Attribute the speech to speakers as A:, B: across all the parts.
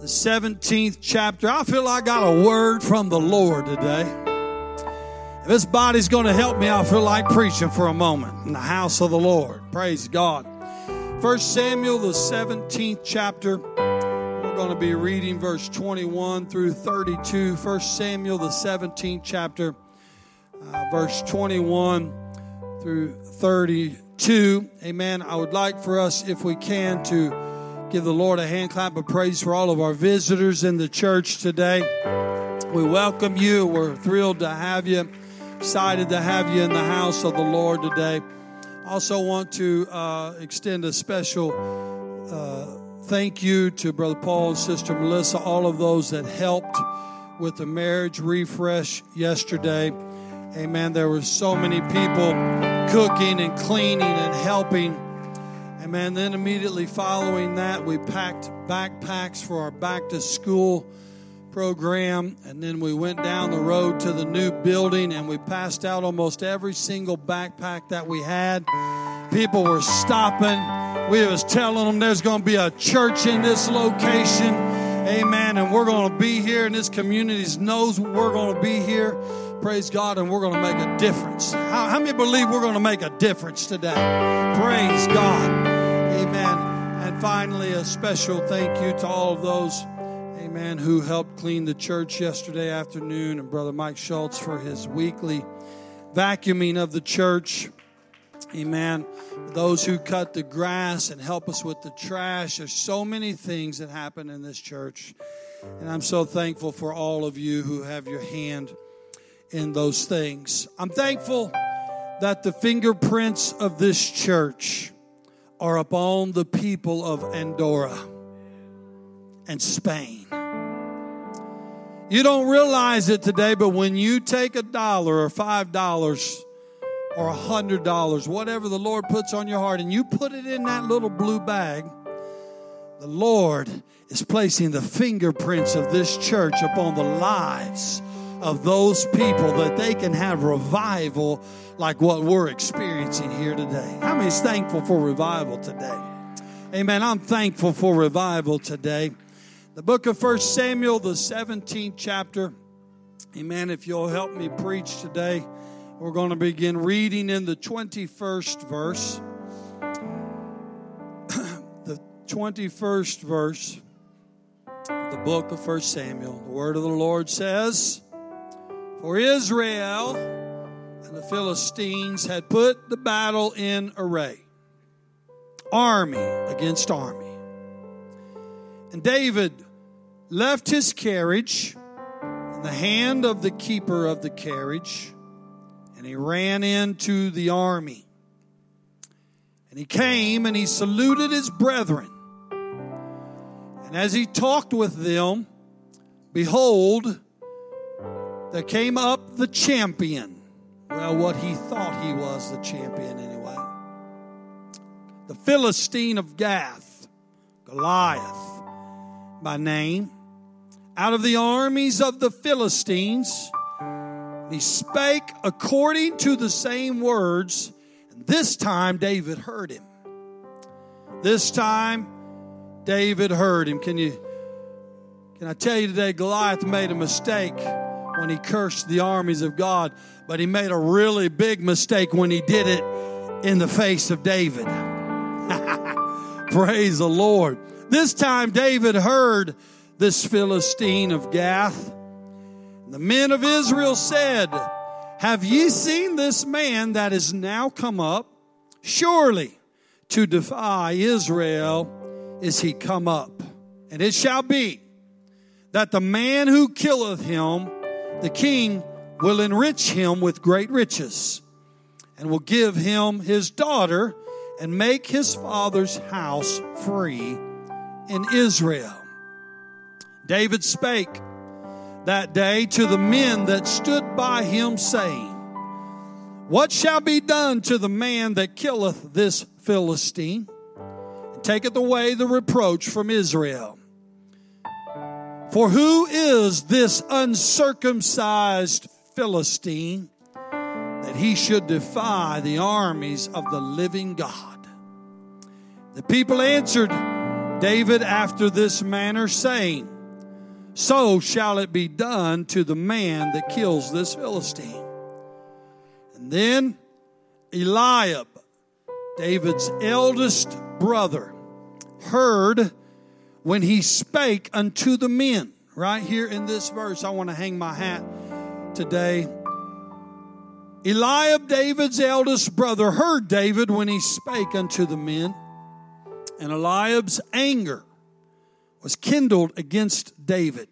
A: the 17th chapter. I feel I got a word from the Lord today. If this body's going to help me, I feel like preaching for a moment in the house of the Lord. Praise God. First Samuel, the 17th chapter. We're going to be reading verse 21 through 32. First Samuel, the 17th chapter, uh, verse 21 through 32. Amen. I would like for us, if we can, to Give the Lord a hand clap of praise for all of our visitors in the church today. We welcome you. We're thrilled to have you. Excited to have you in the house of the Lord today. Also, want to uh, extend a special uh, thank you to Brother Paul and Sister Melissa, all of those that helped with the marriage refresh yesterday. Amen. There were so many people cooking and cleaning and helping Amen. Then immediately following that, we packed backpacks for our back to school program. And then we went down the road to the new building and we passed out almost every single backpack that we had. People were stopping. We was telling them there's going to be a church in this location. Amen. And we're going to be here, and this community knows we're going to be here. Praise God, and we're going to make a difference. How, how many believe we're going to make a difference today? Praise God. Amen. And finally, a special thank you to all of those, amen, who helped clean the church yesterday afternoon, and Brother Mike Schultz for his weekly vacuuming of the church. Amen. Those who cut the grass and help us with the trash. There's so many things that happen in this church. And I'm so thankful for all of you who have your hand in those things. I'm thankful that the fingerprints of this church are upon the people of Andorra and Spain. You don't realize it today, but when you take a dollar or five dollars or a hundred dollars, whatever the Lord puts on your heart, and you put it in that little blue bag, the Lord is placing the fingerprints of this church upon the lives of those people that they can have revival like what we're experiencing here today. How many is thankful for revival today? Amen. I'm thankful for revival today. The book of First Samuel, the 17th chapter. Amen. If you'll help me preach today, we're going to begin reading in the 21st verse. the 21st verse, the book of First Samuel. The word of the Lord says, For Israel and the Philistines had put the battle in array army against army. And David left his carriage in the hand of the keeper of the carriage, and he ran into the army. And he came and he saluted his brethren. And as he talked with them, behold, there came up the champion well, what he thought he was the champion anyway. The Philistine of Gath, Goliath by name, out of the armies of the Philistines, he spake according to the same words. And this time David heard him. This time David heard him. Can you can I tell you today Goliath made a mistake when he cursed the armies of God, but he made a really big mistake when he did it in the face of David. Praise the Lord. This time David heard this Philistine of Gath. The men of Israel said, Have ye seen this man that is now come up? Surely to defy Israel is he come up. And it shall be that the man who killeth him the king will enrich him with great riches and will give him his daughter and make his father's house free in Israel. David spake that day to the men that stood by him, saying, What shall be done to the man that killeth this Philistine and taketh away the reproach from Israel? For who is this uncircumcised Philistine that he should defy the armies of the living God? The people answered, David after this manner, saying, So shall it be done to the man that kills this Philistine. And then Eliab, David's eldest brother, heard when he spake unto the men. Right here in this verse, I want to hang my hat today. Eliab, David's eldest brother, heard David when he spake unto the men, and Eliab's anger was kindled against David.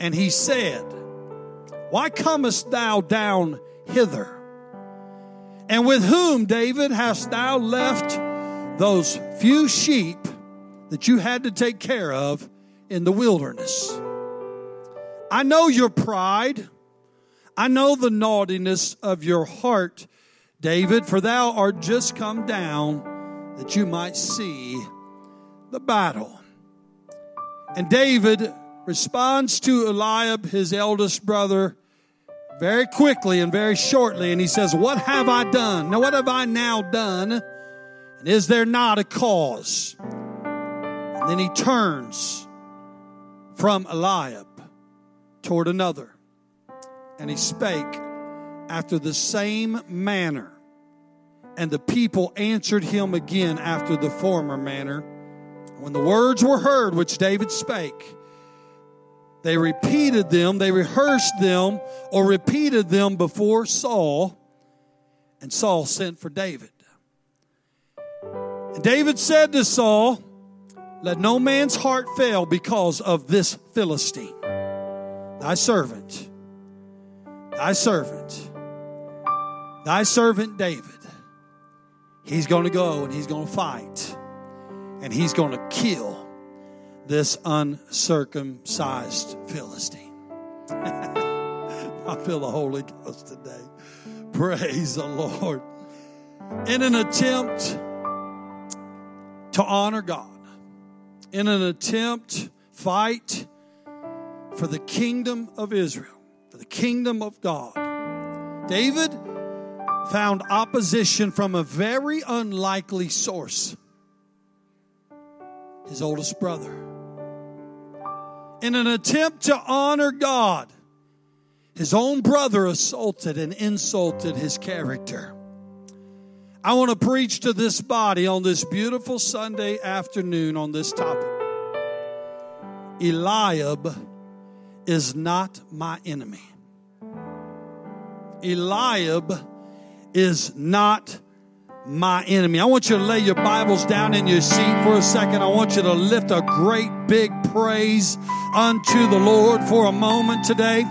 A: And he said, Why comest thou down hither? And with whom, David, hast thou left those few sheep that you had to take care of in the wilderness? I know your pride I know the naughtiness of your heart, David, for thou art just come down that you might see the battle. And David responds to Eliab, his eldest brother, very quickly and very shortly, and he says, What have I done? Now, what have I now done? And is there not a cause? And then he turns from Eliab toward another. And he spake after the same manner. And the people answered him again after the former manner. When the words were heard which David spake, they repeated them, they rehearsed them, or repeated them before Saul. And Saul sent for David. And David said to Saul, Let no man's heart fail because of this Philistine, thy servant thy servant, thy servant David, he's going to go and he's going to fight and he's going to kill this uncircumcised Philistine. I feel the Holy Ghost today. Praise the Lord. In an attempt to honor God, in an attempt, fight for the kingdom of Israel for the kingdom of God. David found opposition from a very unlikely source his oldest brother. In an attempt to honor God, his own brother assaulted and insulted his character. I want to preach to this body on this beautiful Sunday afternoon on this topic. Eliab is not my enemy. Eliab is not my enemy. I want you to lay your Bibles down in your seat for a second. I want you to lift a great big praise unto the Lord for a moment today.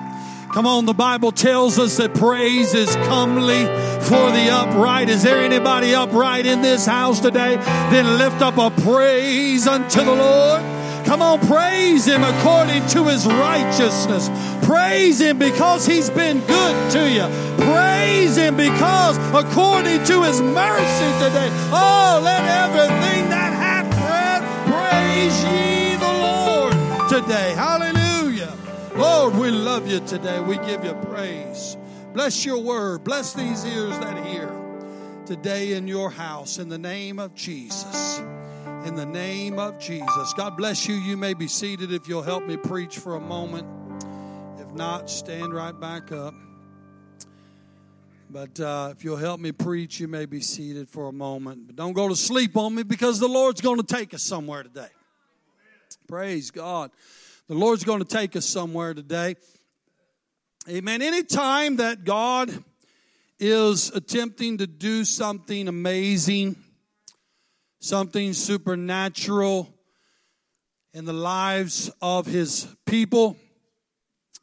A: Come on, the Bible tells us that praise is comely for the upright. Is there anybody upright in this house today? Then lift up a praise unto the Lord. Come on, praise Him according to His righteousness. Praise Him because He's been good to you. Praise Him because according to His mercy today. Oh, let everything that hath breath praise ye the Lord today. Hallelujah. Lord, we love you today. We give you praise. Bless your word. Bless these ears that hear today in your house in the name of Jesus in the name of Jesus. God bless you. You may be seated if you'll help me preach for a moment. If not, stand right back up. But uh, if you'll help me preach, you may be seated for a moment. But don't go to sleep on me because the Lord's going to take us somewhere today. Praise God. The Lord's going to take us somewhere today. Amen. Anytime that God is attempting to do something amazing, something supernatural in the lives of his people.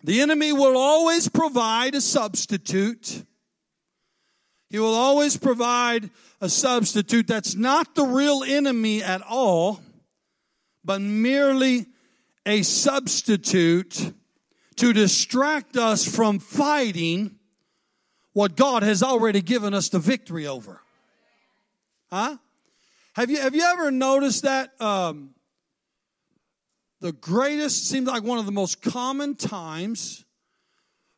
A: The enemy will always provide a substitute. He will always provide a substitute that's not the real enemy at all, but merely a substitute to distract us from fighting what God has already given us the victory over. Huh? Have you, have you ever noticed that um, the greatest, seems like one of the most common times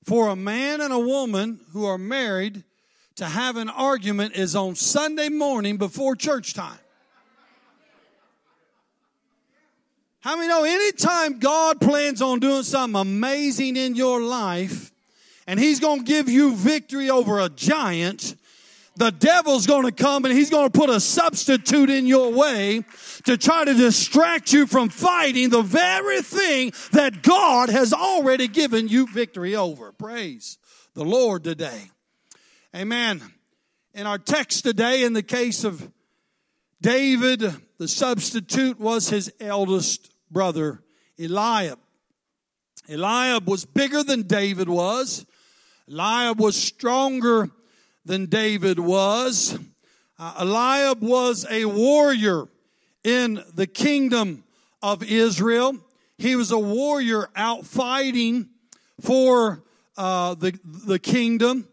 A: for a man and a woman who are married to have an argument is on Sunday morning before church time? How many know anytime God plans on doing something amazing in your life and He's going to give you victory over a giant, the devil's going to come and he's going to put a substitute in your way to try to distract you from fighting the very thing that God has already given you victory over. Praise the Lord today. Amen. In our text today, in the case of David, the substitute was his eldest brother Eliab. Eliab was bigger than David was. Eliab was stronger than David was. Uh, Eliab was a warrior in the kingdom of Israel. He was a warrior out fighting for uh, the, the kingdom.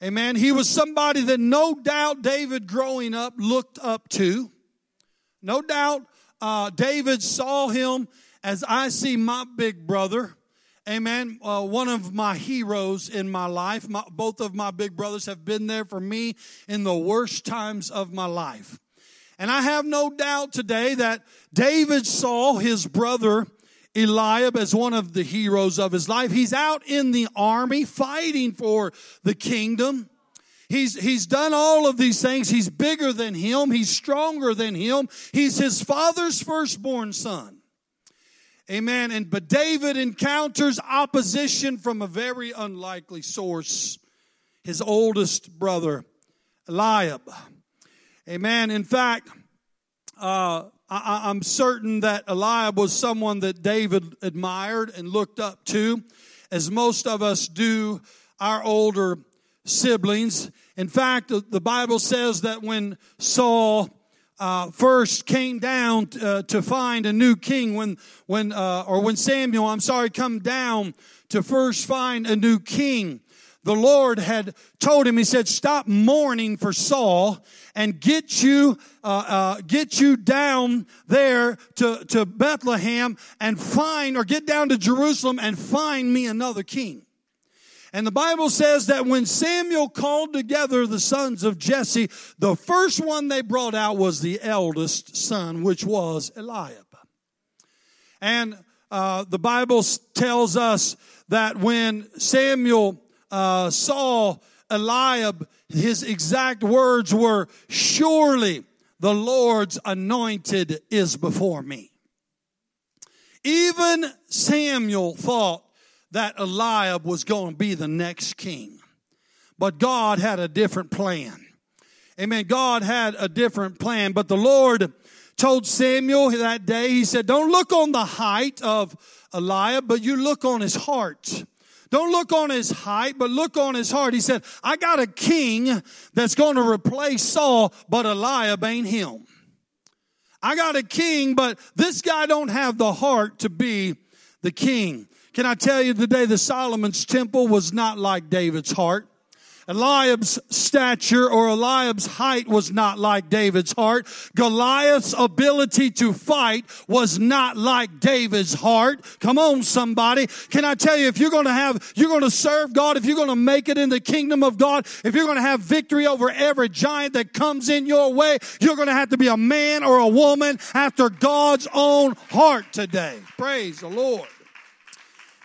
A: Amen. He was somebody that no doubt David growing up looked up to. No doubt uh, David saw him as I see my big brother. Amen. Uh, one of my heroes in my life. My, both of my big brothers have been there for me in the worst times of my life. And I have no doubt today that David saw his brother Eliab as one of the heroes of his life. He's out in the army fighting for the kingdom. He's, he's done all of these things. He's bigger than him. He's stronger than him. He's his father's firstborn son. Amen. And but David encounters opposition from a very unlikely source. His oldest brother, Eliab. Amen. In fact, uh, I, am certain that Eliab was someone that David admired and looked up to, as most of us do our older siblings. In fact, the Bible says that when Saul uh, first came down uh, to find a new king, when when uh, or when Samuel, I'm sorry, come down to first find a new king, the Lord had told him. He said, "Stop mourning for Saul and get you uh, uh, get you down there to to Bethlehem and find, or get down to Jerusalem and find me another king." And the Bible says that when Samuel called together the sons of Jesse, the first one they brought out was the eldest son, which was Eliab. And uh, the Bible tells us that when Samuel uh, saw Eliab, his exact words were, Surely the Lord's anointed is before me. Even Samuel thought that Eliab was going to be the next king. But God had a different plan. Amen. God had a different plan. But the Lord told Samuel that day, He said, Don't look on the height of Eliab, but you look on his heart. Don't look on his height, but look on his heart. He said, I got a king that's going to replace Saul, but Eliab ain't him. I got a king, but this guy don't have the heart to be the king. Can I tell you today that Solomon's temple was not like David's heart? Eliab's stature or Eliab's height was not like David's heart. Goliath's ability to fight was not like David's heart. Come on, somebody. Can I tell you, if you're going to have, you're going to serve God, if you're going to make it in the kingdom of God, if you're going to have victory over every giant that comes in your way, you're going to have to be a man or a woman after God's own heart today. Praise the Lord.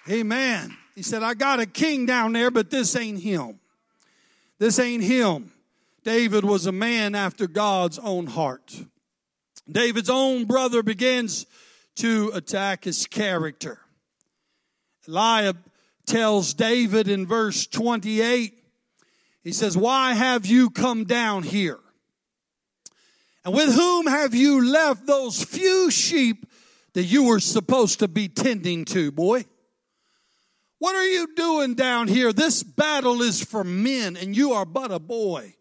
A: Amen. He said, I got a king down there, but this ain't him. This ain't him. David was a man after God's own heart. David's own brother begins to attack his character. Eliab tells David in verse 28, he says, Why have you come down here? And with whom have you left those few sheep that you were supposed to be tending to, boy? What are you doing down here? This battle is for men, and you are but a boy.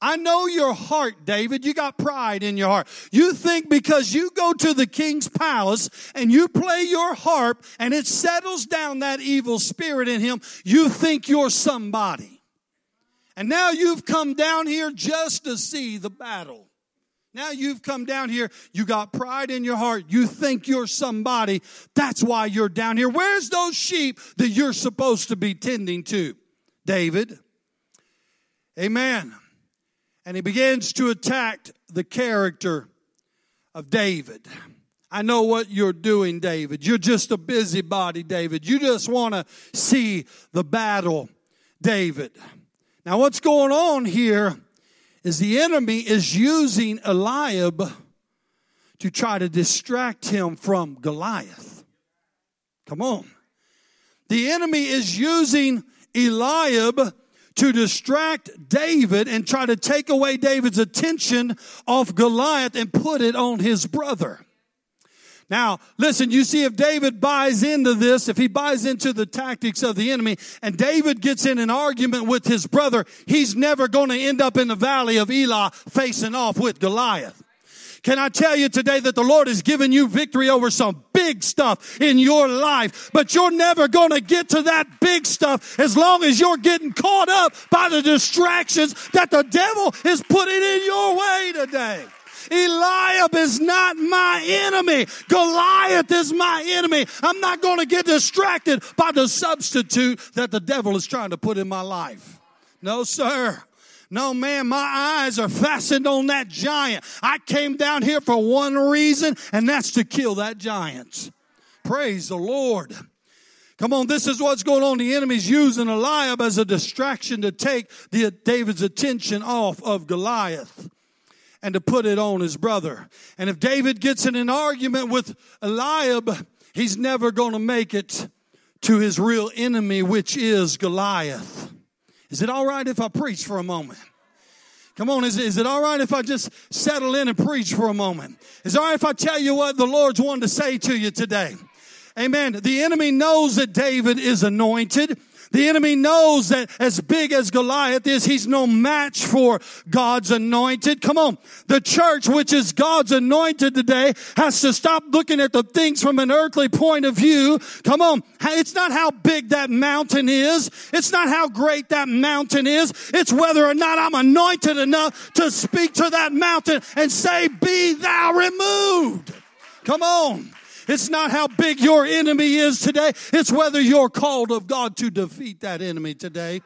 A: I know your heart, David. You got pride in your heart. You think because you go to the king's palace and you play your harp and it settles down that evil spirit in him, you think you're somebody. And now you've come down here just to see the battle. Now you've come down here, you got pride in your heart, you think you're somebody. That's why you're down here. Where's those sheep that you're supposed to be tending to? David. Amen. And he begins to attack the character of David. I know what you're doing, David. You're just a busybody, David. You just want to see the battle, David. Now, what's going on here is the enemy is using Eliab to try to distract him from Goliath. Come on. The enemy is using Eliab to distract David and try to take away David's attention off Goliath and put it on his brother. Now, listen, you see, if David buys into this, if he buys into the tactics of the enemy, and David gets in an argument with his brother, he's never going to end up in the valley of Elah facing off with Goliath. Can I tell you today that the Lord has given you victory over some big stuff in your life, but you're never going to get to that big stuff as long as you're getting caught up by the distractions that the devil is putting in your way today. Eliab is not my enemy. Goliath is my enemy. I'm not going to get distracted by the substitute that the devil is trying to put in my life. No, sir. No, man, my eyes are fastened on that giant. I came down here for one reason, and that's to kill that giant. Praise the Lord. Come on, this is what's going on. The enemy's using Eliab as a distraction to take the, David's attention off of Goliath and to put it on his brother. And if David gets in an argument with Eliab, he's never going to make it to his real enemy, which is Goliath. Is it all right if I preach for a moment? Come on, is, is it all right if I just settle in and preach for a moment? Is it all right if I tell you what the Lord's wanting to say to you today? Amen. The enemy knows that David is anointed. The enemy knows that as big as Goliath is, he's no match for God's anointed. Come on. The church, which is God's anointed today, has to stop looking at the things from an earthly point of view. Come on. It's not how big that mountain is. It's not how great that mountain is. It's whether or not I'm anointed enough to speak to that mountain and say, be thou removed. Come on. It's not how big your enemy is today. It's whether you're called of God to defeat that enemy today.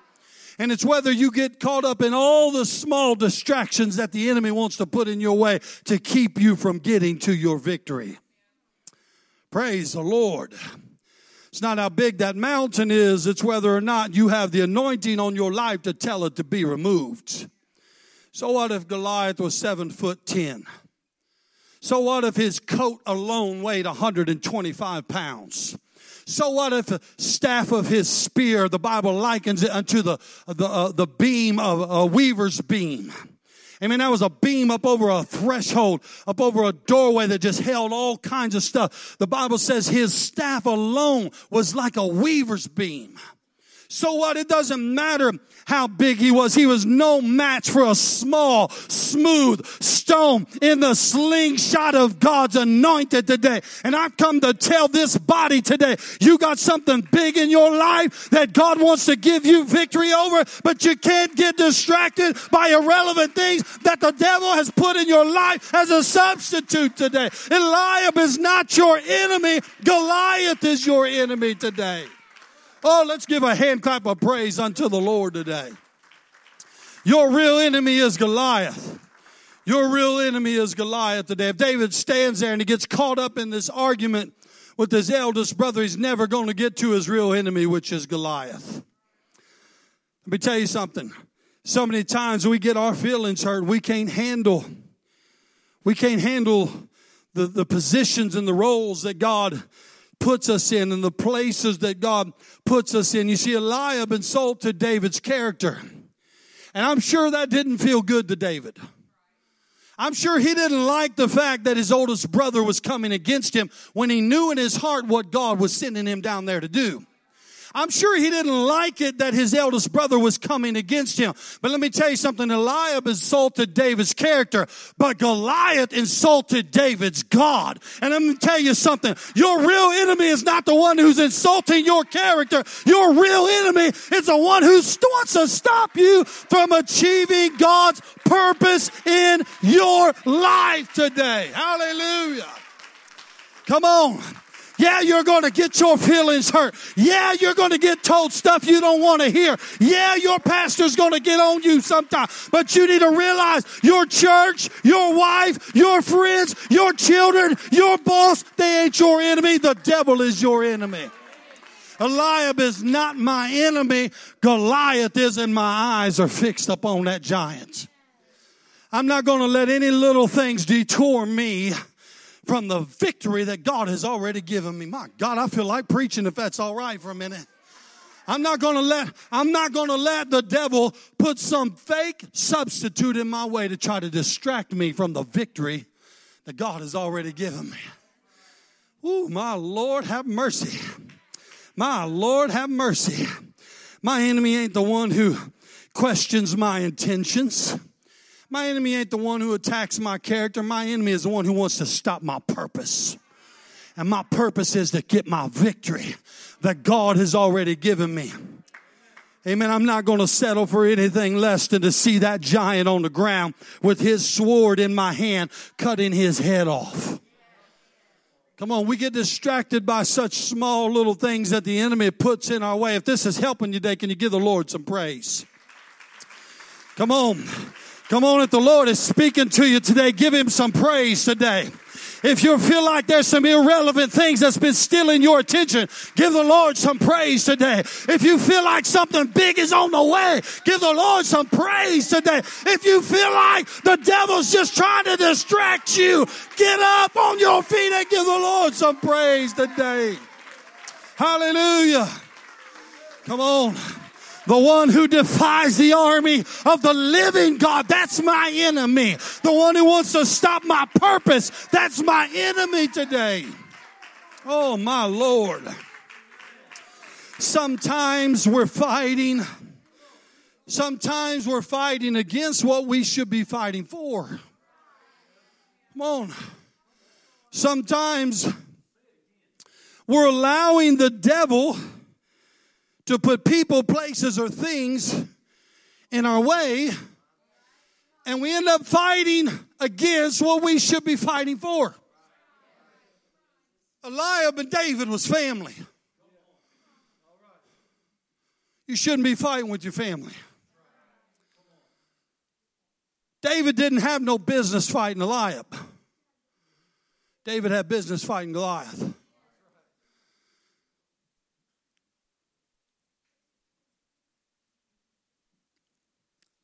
A: And it's whether you get caught up in all the small distractions that the enemy wants to put in your way to keep you from getting to your victory. Praise the Lord. It's not how big that mountain is, it's whether or not you have the anointing on your life to tell it to be removed. So, what if Goliath was seven foot ten? So what if his coat alone weighed 125 pounds? So what if the staff of his spear, the Bible likens it unto the, the, uh, the beam of a weaver's beam. I mean, that was a beam up over a threshold, up over a doorway that just held all kinds of stuff. The Bible says his staff alone was like a weaver's beam. So what? It doesn't matter how big he was. He was no match for a small, smooth stone in the slingshot of God's anointed today. And I've come to tell this body today, you got something big in your life that God wants to give you victory over, but you can't get distracted by irrelevant things that the devil has put in your life as a substitute today. Eliab is not your enemy. Goliath is your enemy today. Oh, let's give a hand clap of praise unto the Lord today. Your real enemy is Goliath. Your real enemy is Goliath today. If David stands there and he gets caught up in this argument with his eldest brother, he's never going to get to his real enemy, which is Goliath. Let me tell you something. So many times we get our feelings hurt, we can't handle, we can't handle the, the positions and the roles that God puts us in and the places that God puts us in. You see, Eliab insulted David's character. And I'm sure that didn't feel good to David. I'm sure he didn't like the fact that his oldest brother was coming against him when he knew in his heart what God was sending him down there to do. I'm sure he didn't like it that his eldest brother was coming against him. But let me tell you something. Eliab insulted David's character, but Goliath insulted David's God. And let me tell you something. Your real enemy is not the one who's insulting your character. Your real enemy is the one who wants to stop you from achieving God's purpose in your life today. Hallelujah. Come on. Yeah, you're going to get your feelings hurt. Yeah, you're going to get told stuff you don't want to hear. Yeah, your pastor's going to get on you sometime. But you need to realize your church, your wife, your friends, your children, your boss, they ain't your enemy. The devil is your enemy. Eliab is not my enemy. Goliath is, and my eyes are fixed upon that giant. I'm not going to let any little things detour me from the victory that God has already given me. My God, I feel like preaching if that's all right for a minute. I'm not going to let I'm not going to let the devil put some fake substitute in my way to try to distract me from the victory that God has already given me. Ooh, my Lord, have mercy. My Lord, have mercy. My enemy ain't the one who questions my intentions. My enemy ain't the one who attacks my character. My enemy is the one who wants to stop my purpose. And my purpose is to get my victory that God has already given me. Amen. I'm not going to settle for anything less than to see that giant on the ground with his sword in my hand, cutting his head off. Come on, we get distracted by such small little things that the enemy puts in our way. If this is helping you today, can you give the Lord some praise? Come on. Come on, if the Lord is speaking to you today, give him some praise today. If you feel like there's some irrelevant things that's been stealing your attention, give the Lord some praise today. If you feel like something big is on the way, give the Lord some praise today. If you feel like the devil's just trying to distract you, get up on your feet and give the Lord some praise today. Hallelujah. Come on. The one who defies the army of the living God, that's my enemy. The one who wants to stop my purpose, that's my enemy today. Oh, my Lord. Sometimes we're fighting. Sometimes we're fighting against what we should be fighting for. Come on. Sometimes we're allowing the devil to put people, places, or things in our way, and we end up fighting against what we should be fighting for. Eliab and David was family. You shouldn't be fighting with your family. David didn't have no business fighting Eliab. David had business fighting Goliath.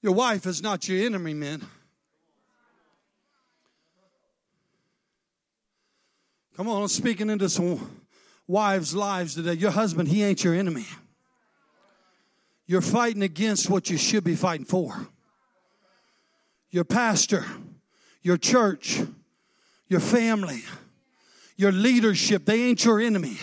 A: Your wife is not your enemy, man. Come on, I'm speaking into some wives' lives today. Your husband, he ain't your enemy. You're fighting against what you should be fighting for. Your pastor, your church, your family, your leadership, they ain't your enemy.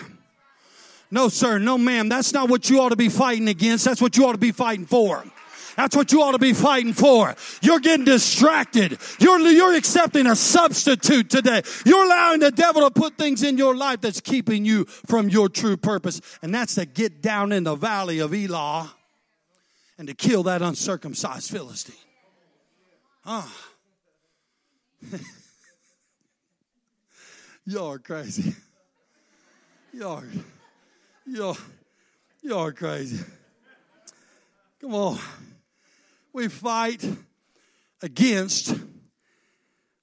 A: No, sir, no, ma'am. That's not what you ought to be fighting against. That's what you ought to be fighting for. That's what you ought to be fighting for. You're getting distracted. You're, you're accepting a substitute today. You're allowing the devil to put things in your life that's keeping you from your true purpose. And that's to get down in the valley of Elah and to kill that uncircumcised Philistine. Ah. Y'all are crazy. Y'all are, y'all, y'all are crazy. Come on we fight against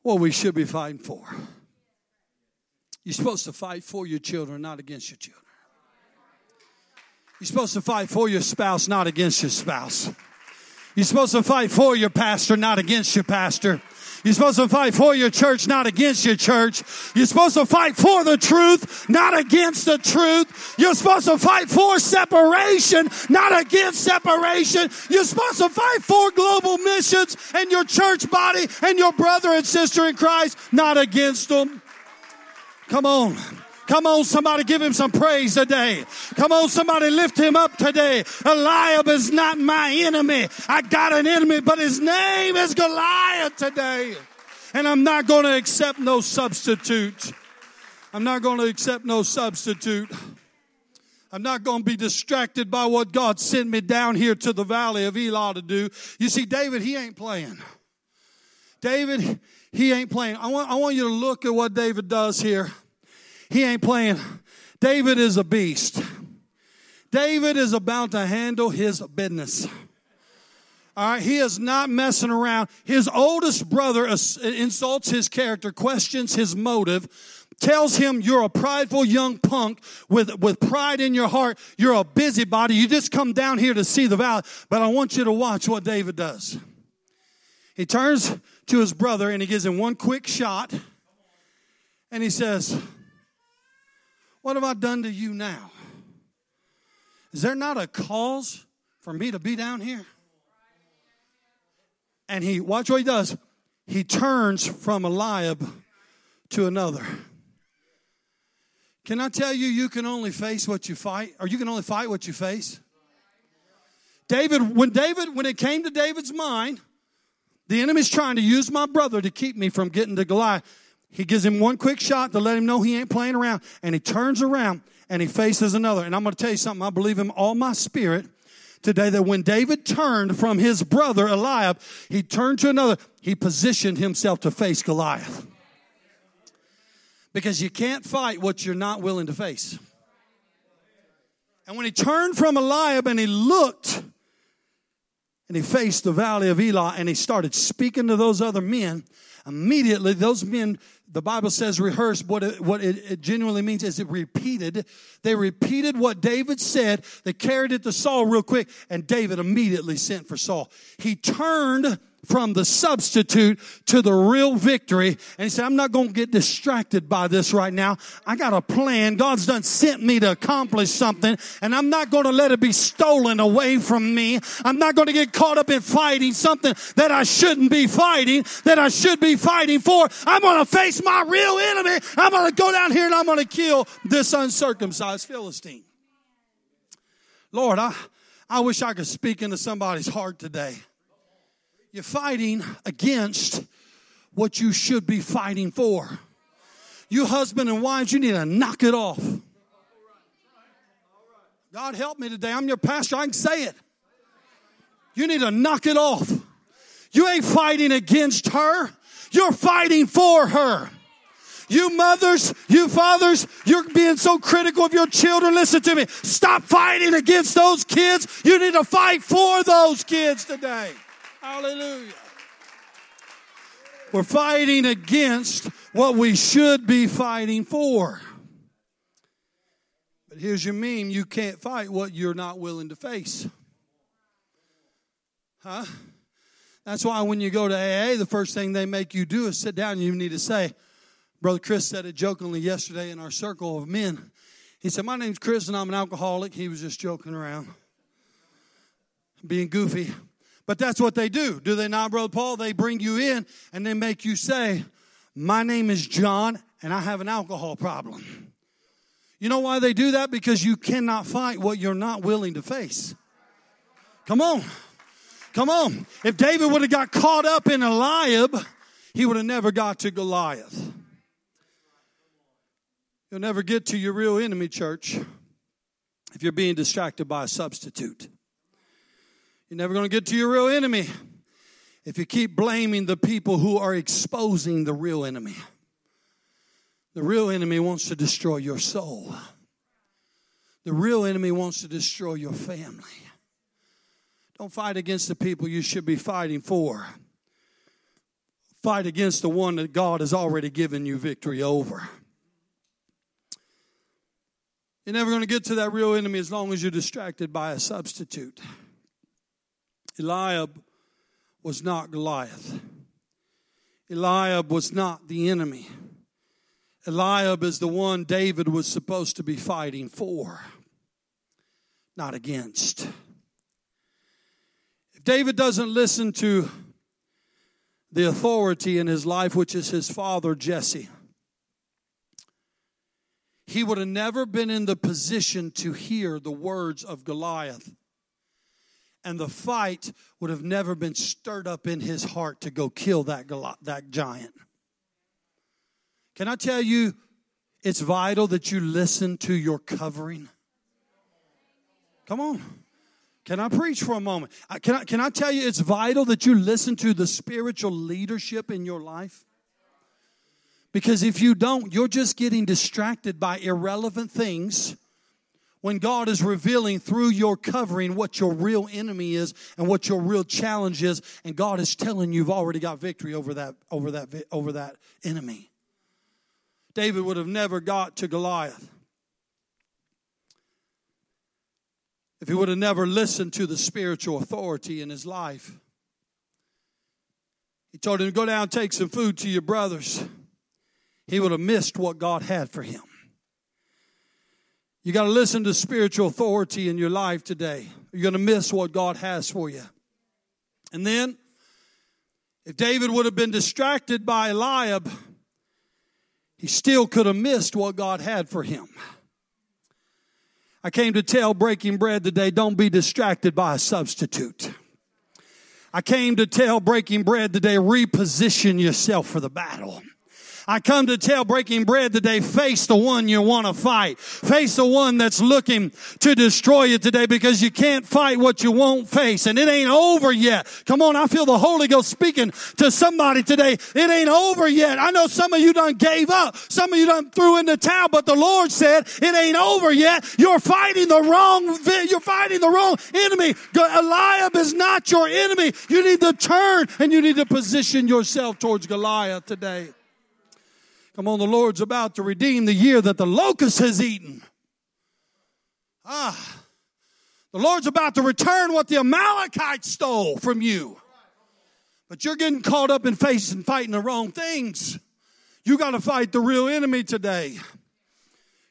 A: what we should be fighting for. You're supposed to fight for your children, not against your children. You're supposed to fight for your spouse, not against your spouse. You're supposed to fight for your pastor, not against your pastor. You're supposed to fight for your church, not against your church. You're supposed to fight for the truth, not against the truth. You're supposed to fight for separation, not against separation. You're supposed to fight for global missions and your church body and your brother and sister in Christ, not against them. Come on. Come on, somebody give him some praise today. Come on, somebody lift him up today. Eliab is not my enemy. I got an enemy, but his name is Goliath today. And I'm not going to accept no substitute. I'm not going to accept no substitute. I'm not going to be distracted by what God sent me down here to the valley of Elah to do. You see, David, he ain't playing. David, he ain't playing. I want, I want you to look at what David does here. He ain't playing. David is a beast. David is about to handle his business. All right, he is not messing around. His oldest brother insults his character, questions his motive, tells him you're a prideful young punk with, with pride in your heart. You're a busybody. You just come down here to see the valley. But I want you to watch what David does. He turns to his brother and he gives him one quick shot and he says, What have I done to you now? Is there not a cause for me to be down here? And he, watch what he does. He turns from Eliab to another. Can I tell you, you can only face what you fight, or you can only fight what you face? David, when David, when it came to David's mind, the enemy's trying to use my brother to keep me from getting to Goliath. He gives him one quick shot to let him know he ain't playing around, and he turns around and he faces another. And I'm going to tell you something. I believe in all my spirit today that when David turned from his brother Eliab, he turned to another. He positioned himself to face Goliath. Because you can't fight what you're not willing to face. And when he turned from Eliab and he looked and he faced the valley of Elah and he started speaking to those other men, immediately those men the Bible says rehearse. What it, what it, it, genuinely means is it repeated. They repeated what David said. They carried it to Saul real quick, and David immediately sent for Saul. He turned from the substitute to the real victory. And he said, I'm not going to get distracted by this right now. I got a plan. God's done sent me to accomplish something and I'm not going to let it be stolen away from me. I'm not going to get caught up in fighting something that I shouldn't be fighting, that I should be fighting for. I'm going to face my real enemy. I'm going to go down here and I'm going to kill this uncircumcised Philistine. Lord, I, I wish I could speak into somebody's heart today. You're fighting against what you should be fighting for. You husband and wives, you need to knock it off. God help me today. I'm your pastor. I can say it. You need to knock it off. You ain't fighting against her. You're fighting for her. You mothers, you fathers, you're being so critical of your children. Listen to me. Stop fighting against those kids. You need to fight for those kids today. Hallelujah. We're fighting against what we should be fighting for. But here's your meme you can't fight what you're not willing to face. Huh? That's why when you go to AA, the first thing they make you do is sit down and you need to say, Brother Chris said it jokingly yesterday in our circle of men. He said, My name's Chris and I'm an alcoholic. He was just joking around, being goofy. But that's what they do. Do they not, Brother Paul? They bring you in and they make you say, My name is John and I have an alcohol problem. You know why they do that? Because you cannot fight what you're not willing to face. Come on. Come on. If David would have got caught up in Eliab, he would have never got to Goliath. You'll never get to your real enemy, church, if you're being distracted by a substitute. You're never going to get to your real enemy if you keep blaming the people who are exposing the real enemy. The real enemy wants to destroy your soul. The real enemy wants to destroy your family. Don't fight against the people you should be fighting for. Fight against the one that God has already given you victory over. You're never going to get to that real enemy as long as you're distracted by a substitute. Eliab was not Goliath. Eliab was not the enemy. Eliab is the one David was supposed to be fighting for, not against. If David doesn't listen to the authority in his life, which is his father Jesse, he would have never been in the position to hear the words of Goliath and the fight would have never been stirred up in his heart to go kill that, that giant. Can I tell you, it's vital that you listen to your covering? Come on. Can I preach for a moment? Can I, can I tell you, it's vital that you listen to the spiritual leadership in your life? Because if you don't, you're just getting distracted by irrelevant things when God is revealing through your covering what your real enemy is and what your real challenge is, and God is telling you you've already got victory over that, over that, over that enemy. David would have never got to Goliath if he would have never listened to the spiritual authority in his life. He told him to go down and take some food to your brothers he would have missed what God had for him. You got to listen to spiritual authority in your life today. You're going to miss what God has for you. And then, if David would have been distracted by Eliab, he still could have missed what God had for him. I came to tell Breaking Bread today don't be distracted by a substitute. I came to tell Breaking Bread today reposition yourself for the battle. I come to tell breaking bread today, face the one you want to fight. Face the one that's looking to destroy you today because you can't fight what you won't face and it ain't over yet. Come on, I feel the Holy Ghost speaking to somebody today. It ain't over yet. I know some of you done gave up. Some of you done threw in the towel, but the Lord said it ain't over yet. You're fighting the wrong, you're fighting the wrong enemy. Eliab is not your enemy. You need to turn and you need to position yourself towards Goliath today. Come on, the Lord's about to redeem the year that the locust has eaten. Ah, the Lord's about to return what the Amalekites stole from you. But you're getting caught up in facing and fighting the wrong things. You got to fight the real enemy today.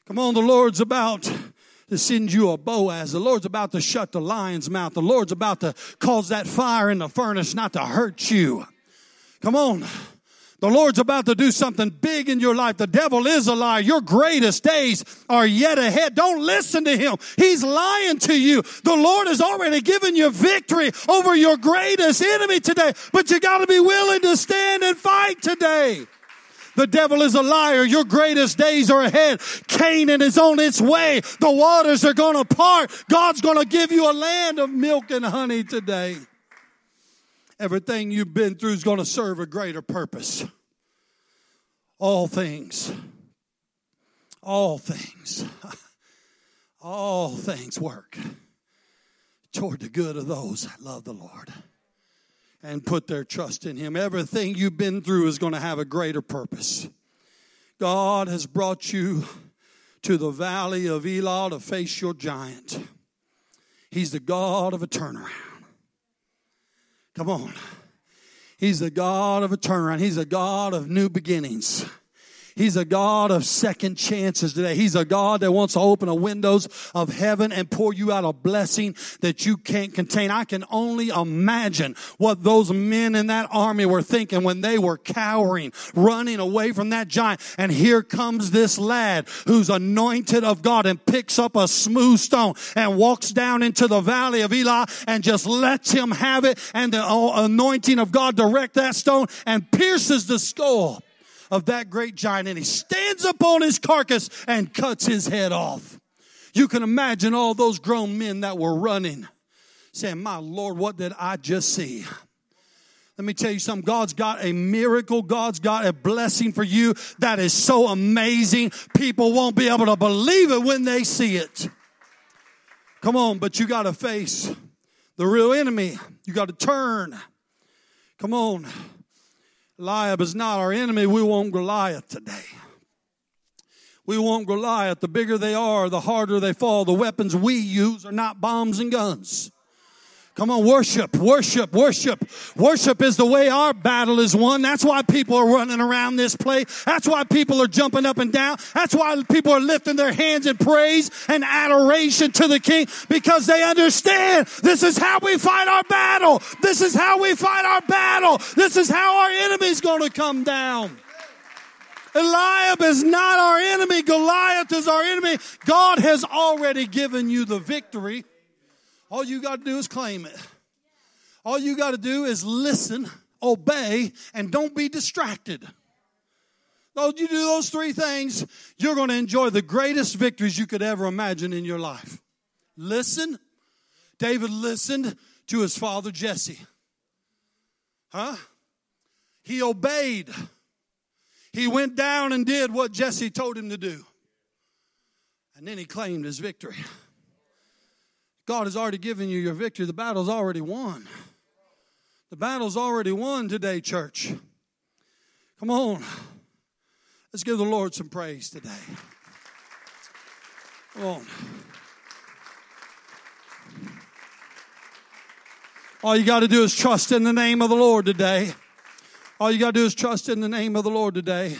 A: Come on, the Lord's about to send you a Boaz. The Lord's about to shut the lion's mouth. The Lord's about to cause that fire in the furnace not to hurt you. Come on. The Lord's about to do something big in your life. The devil is a liar. Your greatest days are yet ahead. Don't listen to him. He's lying to you. The Lord has already given you victory over your greatest enemy today, but you got to be willing to stand and fight today. The devil is a liar. Your greatest days are ahead. Canaan is on its way. The waters are going to part. God's going to give you a land of milk and honey today. Everything you've been through is going to serve a greater purpose. All things, all things, all things work toward the good of those that love the Lord and put their trust in Him. Everything you've been through is going to have a greater purpose. God has brought you to the valley of Elah to face your giant. He's the God of a turnaround. Come on. He's the God of a turnaround. He's a God of new beginnings. He's a God of second chances today. He's a God that wants to open the windows of heaven and pour you out a blessing that you can't contain. I can only imagine what those men in that army were thinking when they were cowering, running away from that giant. And here comes this lad who's anointed of God and picks up a smooth stone and walks down into the valley of Elah and just lets him have it. And the anointing of God direct that stone and pierces the skull of that great giant and he stands up on his carcass and cuts his head off. You can imagine all those grown men that were running saying, My Lord, what did I just see? Let me tell you something. God's got a miracle. God's got a blessing for you that is so amazing. People won't be able to believe it when they see it. Come on, but you got to face the real enemy. You got to turn. Come on. Eliab is not our enemy. We want Goliath today. We want Goliath. The bigger they are, the harder they fall. The weapons we use are not bombs and guns. Come on, worship, worship, worship. Worship is the way our battle is won. That's why people are running around this place. That's why people are jumping up and down. That's why people are lifting their hands in praise and adoration to the King because they understand this is how we fight our battle. This is how we fight our battle. This is how our enemy's going to come down. Eliab is not our enemy. Goliath is our enemy. God has already given you the victory. All you got to do is claim it. All you got to do is listen, obey, and don't be distracted. Though you do those three things, you're going to enjoy the greatest victories you could ever imagine in your life. Listen. David listened to his father Jesse. Huh? He obeyed. He went down and did what Jesse told him to do. And then he claimed his victory. God has already given you your victory. The battle's already won. The battle's already won today, church. Come on. Let's give the Lord some praise today. Come on. All you got to do is trust in the name of the Lord today. All you got to do is trust in the name of the Lord today.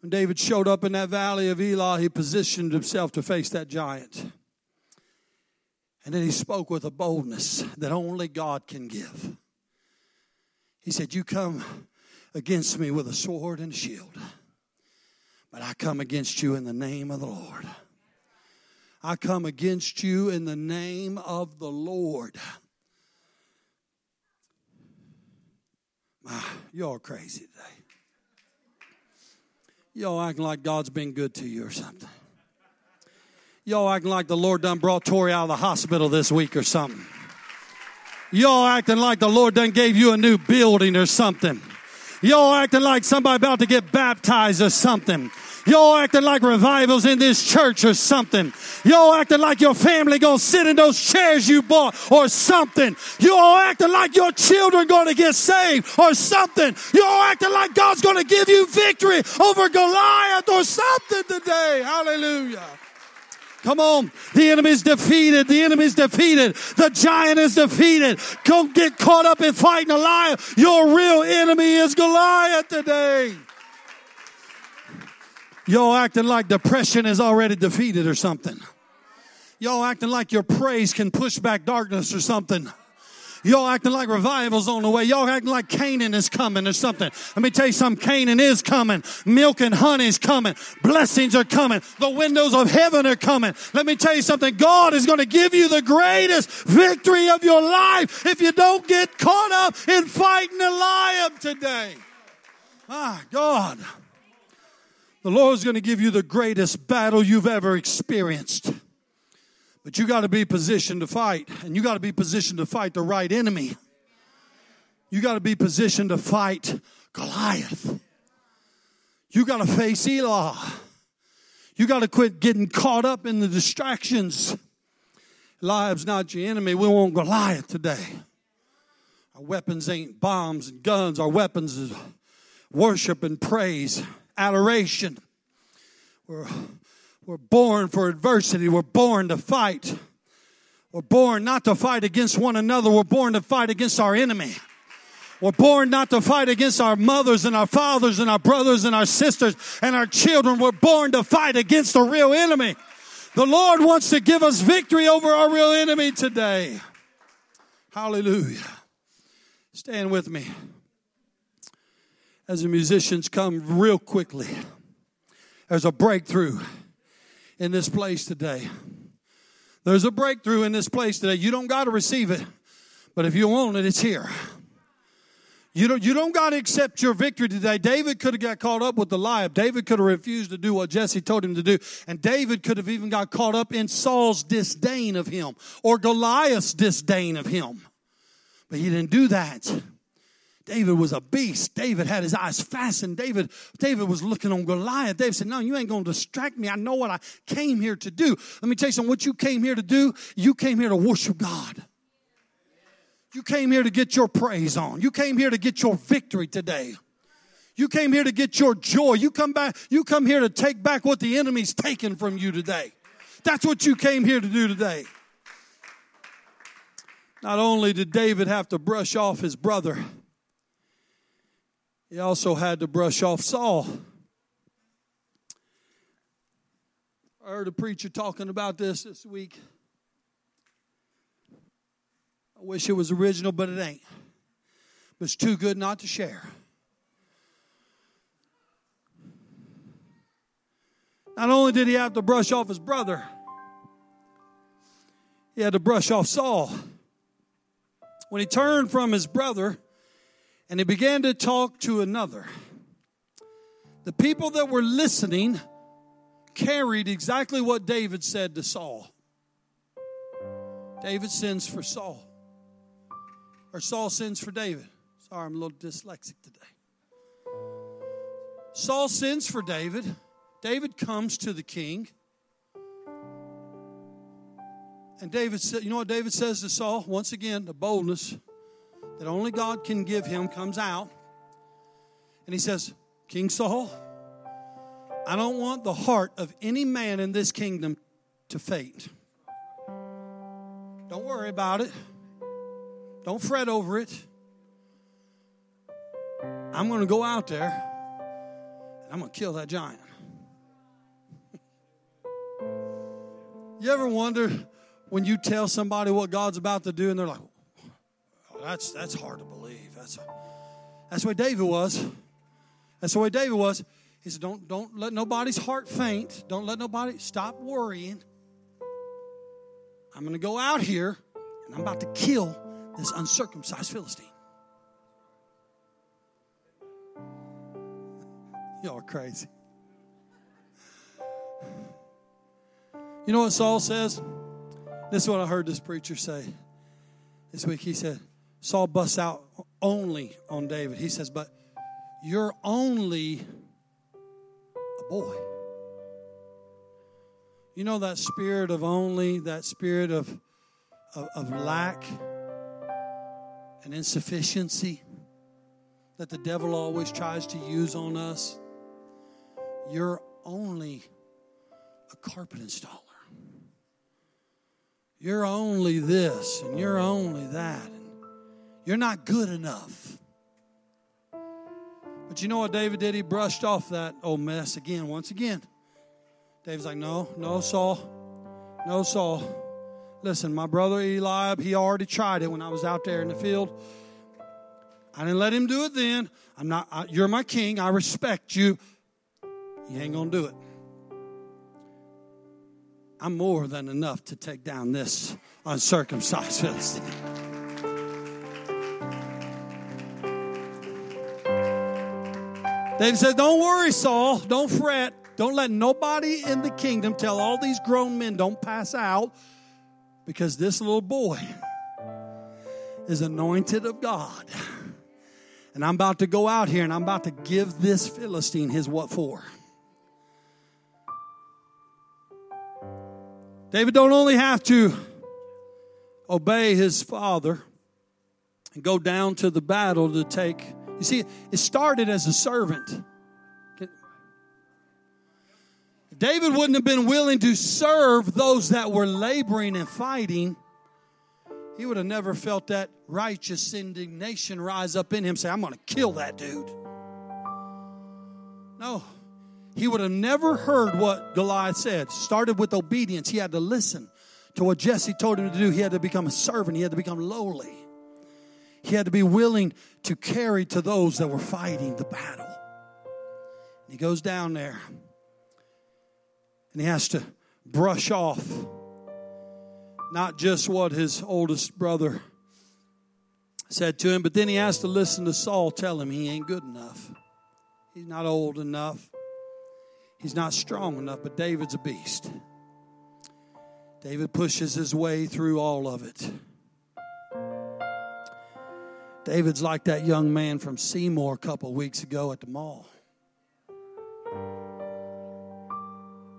A: When David showed up in that valley of Elah, he positioned himself to face that giant. And then he spoke with a boldness that only God can give. He said, You come against me with a sword and a shield, but I come against you in the name of the Lord. I come against you in the name of the Lord. Ah, y'all crazy today. Y'all acting like God's been good to you or something. Y'all acting like the Lord done brought Tori out of the hospital this week or something. Y'all acting like the Lord done gave you a new building or something. Y'all acting like somebody about to get baptized or something. Y'all acting like revivals in this church or something. Y'all acting like your family gonna sit in those chairs you bought or something. Y'all acting like your children gonna get saved or something. Y'all acting like God's gonna give you victory over Goliath or something today. Hallelujah. Come on. The enemy's defeated. The enemy's defeated. The giant is defeated. Don't get caught up in fighting Eliab. Your real enemy is Goliath today. Y'all acting like depression is already defeated or something. Y'all acting like your praise can push back darkness or something. Y'all acting like revival's on the way. Y'all acting like Canaan is coming or something. Let me tell you something. Canaan is coming. Milk and honey's coming. Blessings are coming. The windows of heaven are coming. Let me tell you something. God is going to give you the greatest victory of your life if you don't get caught up in fighting lion today. My God. The Lord's going to give you the greatest battle you've ever experienced. But you got to be positioned to fight, and you got to be positioned to fight the right enemy. You got to be positioned to fight Goliath. You got to face Elah. You got to quit getting caught up in the distractions. Eliab's not your enemy. We want Goliath today. Our weapons ain't bombs and guns. Our weapons is worship and praise, adoration. We're we're born for adversity. We're born to fight. We're born not to fight against one another. We're born to fight against our enemy. We're born not to fight against our mothers and our fathers and our brothers and our sisters and our children. We're born to fight against the real enemy. The Lord wants to give us victory over our real enemy today. Hallelujah. Stand with me as the musicians come real quickly. There's a breakthrough in this place today. There's a breakthrough in this place today. You don't got to receive it, but if you want it, it's here. You don't, you don't got to accept your victory today. David could have got caught up with the lie. David could have refused to do what Jesse told him to do. And David could have even got caught up in Saul's disdain of him or Goliath's disdain of him. But he didn't do that. David was a beast. David had his eyes fastened. David, David was looking on Goliath. David said, No, you ain't going to distract me. I know what I came here to do. Let me tell you something. What you came here to do, you came here to worship God. You came here to get your praise on. You came here to get your victory today. You came here to get your joy. You come back, you come here to take back what the enemy's taken from you today. That's what you came here to do today. Not only did David have to brush off his brother, he also had to brush off Saul. I heard a preacher talking about this this week. I wish it was original, but it ain't. But it's too good not to share. Not only did he have to brush off his brother, he had to brush off Saul. When he turned from his brother, and he began to talk to another. The people that were listening carried exactly what David said to Saul. David sends for Saul, or Saul sends for David. Sorry, I'm a little dyslexic today. Saul sends for David. David comes to the king. And David said, you know what David says to Saul? Once again, the boldness that only God can give him comes out. And he says, King Saul, I don't want the heart of any man in this kingdom to faint. Don't worry about it. Don't fret over it. I'm going to go out there and I'm going to kill that giant. you ever wonder when you tell somebody what God's about to do and they're like, that's, that's hard to believe. That's, that's the way David was. That's the way David was. He said, don't, don't let nobody's heart faint. Don't let nobody stop worrying. I'm to go out here and I'm about to kill this uncircumcised Philistine. Y'all are crazy. You know what Saul says? This is what I heard this preacher say this week. He said, Saul busts out only on David. He says, But you're only a boy. You know that spirit of only, that spirit of, of, of lack and insufficiency that the devil always tries to use on us? You're only a carpet installer. You're only this and you're only that. You're not good enough. But you know what David did? He brushed off that old mess again, once again. David's like, no, no, Saul. No, Saul. Listen, my brother Eliab, he already tried it when I was out there in the field. I didn't let him do it then. I'm not, I, you're my king. I respect you. You ain't going to do it. I'm more than enough to take down this uncircumcised Philistine. David said, Don't worry, Saul. Don't fret. Don't let nobody in the kingdom tell all these grown men don't pass out because this little boy is anointed of God. And I'm about to go out here and I'm about to give this Philistine his what for. David don't only have to obey his father and go down to the battle to take. You see, it started as a servant. David wouldn't have been willing to serve those that were laboring and fighting. He would have never felt that righteous indignation rise up in him, say, I'm going to kill that dude. No. He would have never heard what Goliath said. Started with obedience. He had to listen to what Jesse told him to do. He had to become a servant, he had to become lowly. He had to be willing to carry to those that were fighting the battle. And he goes down there and he has to brush off not just what his oldest brother said to him, but then he has to listen to Saul tell him he ain't good enough. He's not old enough. He's not strong enough, but David's a beast. David pushes his way through all of it. David's like that young man from Seymour a couple weeks ago at the mall.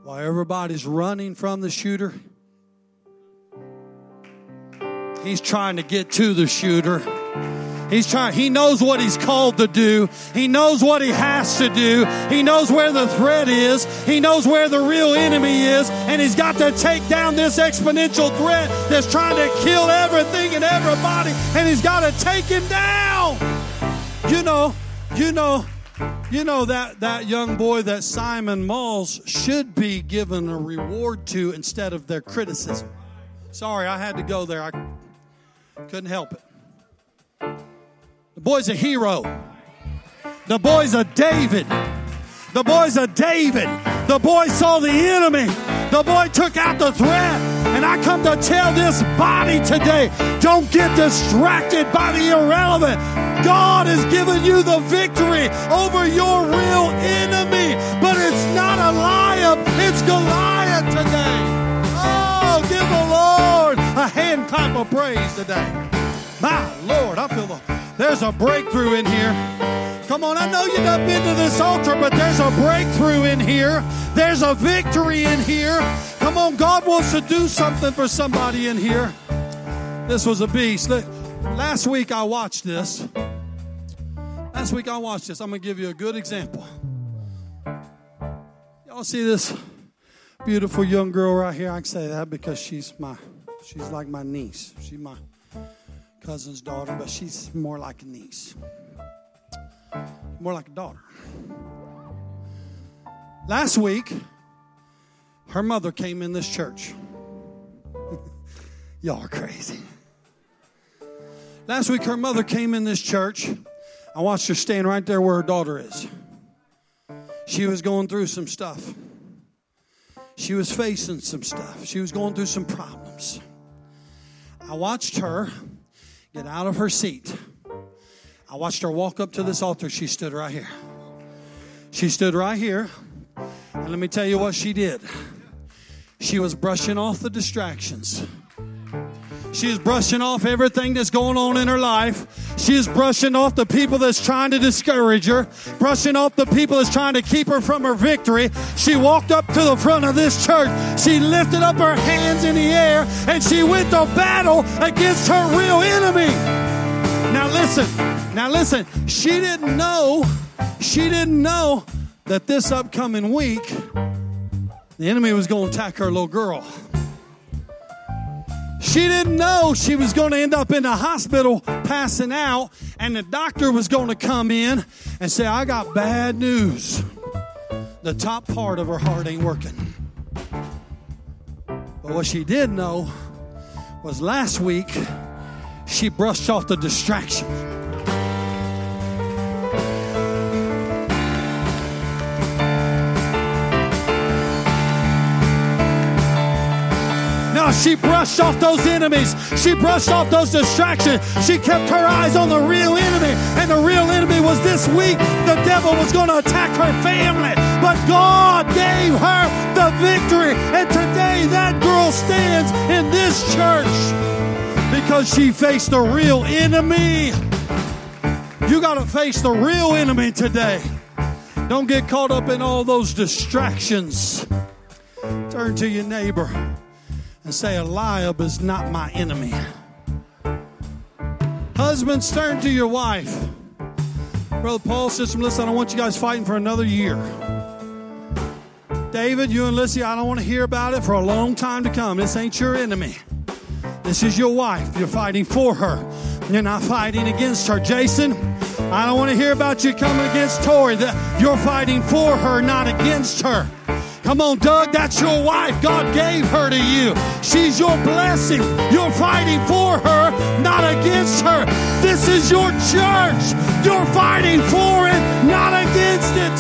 A: While everybody's running from the shooter, he's trying to get to the shooter. He's trying, he knows what he's called to do. He knows what he has to do. He knows where the threat is. He knows where the real enemy is. And he's got to take down this exponential threat that's trying to kill everything and everybody. And he's got to take him down. You know, you know, you know that, that young boy that Simon Malls should be given a reward to instead of their criticism. Sorry, I had to go there. I couldn't help it. The boy's a hero. The boy's a David. The boy's a David. The boy saw the enemy. The boy took out the threat. And I come to tell this body today don't get distracted by the irrelevant. God has given you the victory over your real enemy, but it's not a Eliab, it's Goliath today. Oh, give the Lord a hand clap of praise today. My Lord, I feel the, there's a breakthrough in here. Come on, I know you've not been to this altar, but there's a breakthrough in here. There's a victory in here. Come on, God wants to do something for somebody in here. This was a beast. Last week I watched this. Last week I watched this. I'm going to give you a good example. Y'all see this beautiful young girl right here? I can say that because she's my, she's like my niece. She's my cousin's daughter, but she's more like a niece more like a daughter. Last week, her mother came in this church. Y'all are crazy. Last week, her mother came in this church. I watched her stand right there where her daughter is. She was going through some stuff. She was facing some stuff. She was going through some problems. I watched her get out of her seat I watched her walk up to this altar. She stood right here. She stood right here. And let me tell you what she did. She was brushing off the distractions. She is brushing off everything that's going on in her life. She is brushing off the people that's trying to discourage her, brushing off the people that's trying to keep her from her victory. She walked up to the front of this church. She lifted up her hands in the air and she went to battle against her real enemy. Now listen. Now listen, she didn't know, she didn't know that this upcoming week, the enemy was going to attack her little girl. She didn't know she was going to end up in the hospital passing out, and the doctor was going to come in and say, I got bad news. The top part of her heart ain't working. But what she did know was last week, she brushed off the She brushed off those enemies. She brushed off those distractions. She kept her eyes on the real enemy. And the real enemy was this week. The devil was going to attack her family. But God gave her the victory. And today that girl stands in this church because she faced the real enemy. You got to face the real enemy today. Don't get caught up in all those distractions. Turn to your neighbor and say, Eliab is not my enemy. Husbands, turn to your wife. Brother Paul says, listen, I don't want you guys fighting for another year. David, you and Lissy, I don't want to hear about it for a long time to come. This ain't your enemy. This is your wife. You're fighting for her. You're not fighting against her. Jason, I don't want to hear about you coming against Tori. You're fighting for her, not against her. Come on, Doug, that's your wife. God gave her to you. She's your blessing. You're fighting for her, not against her. This is your church. You're fighting for it, not against it.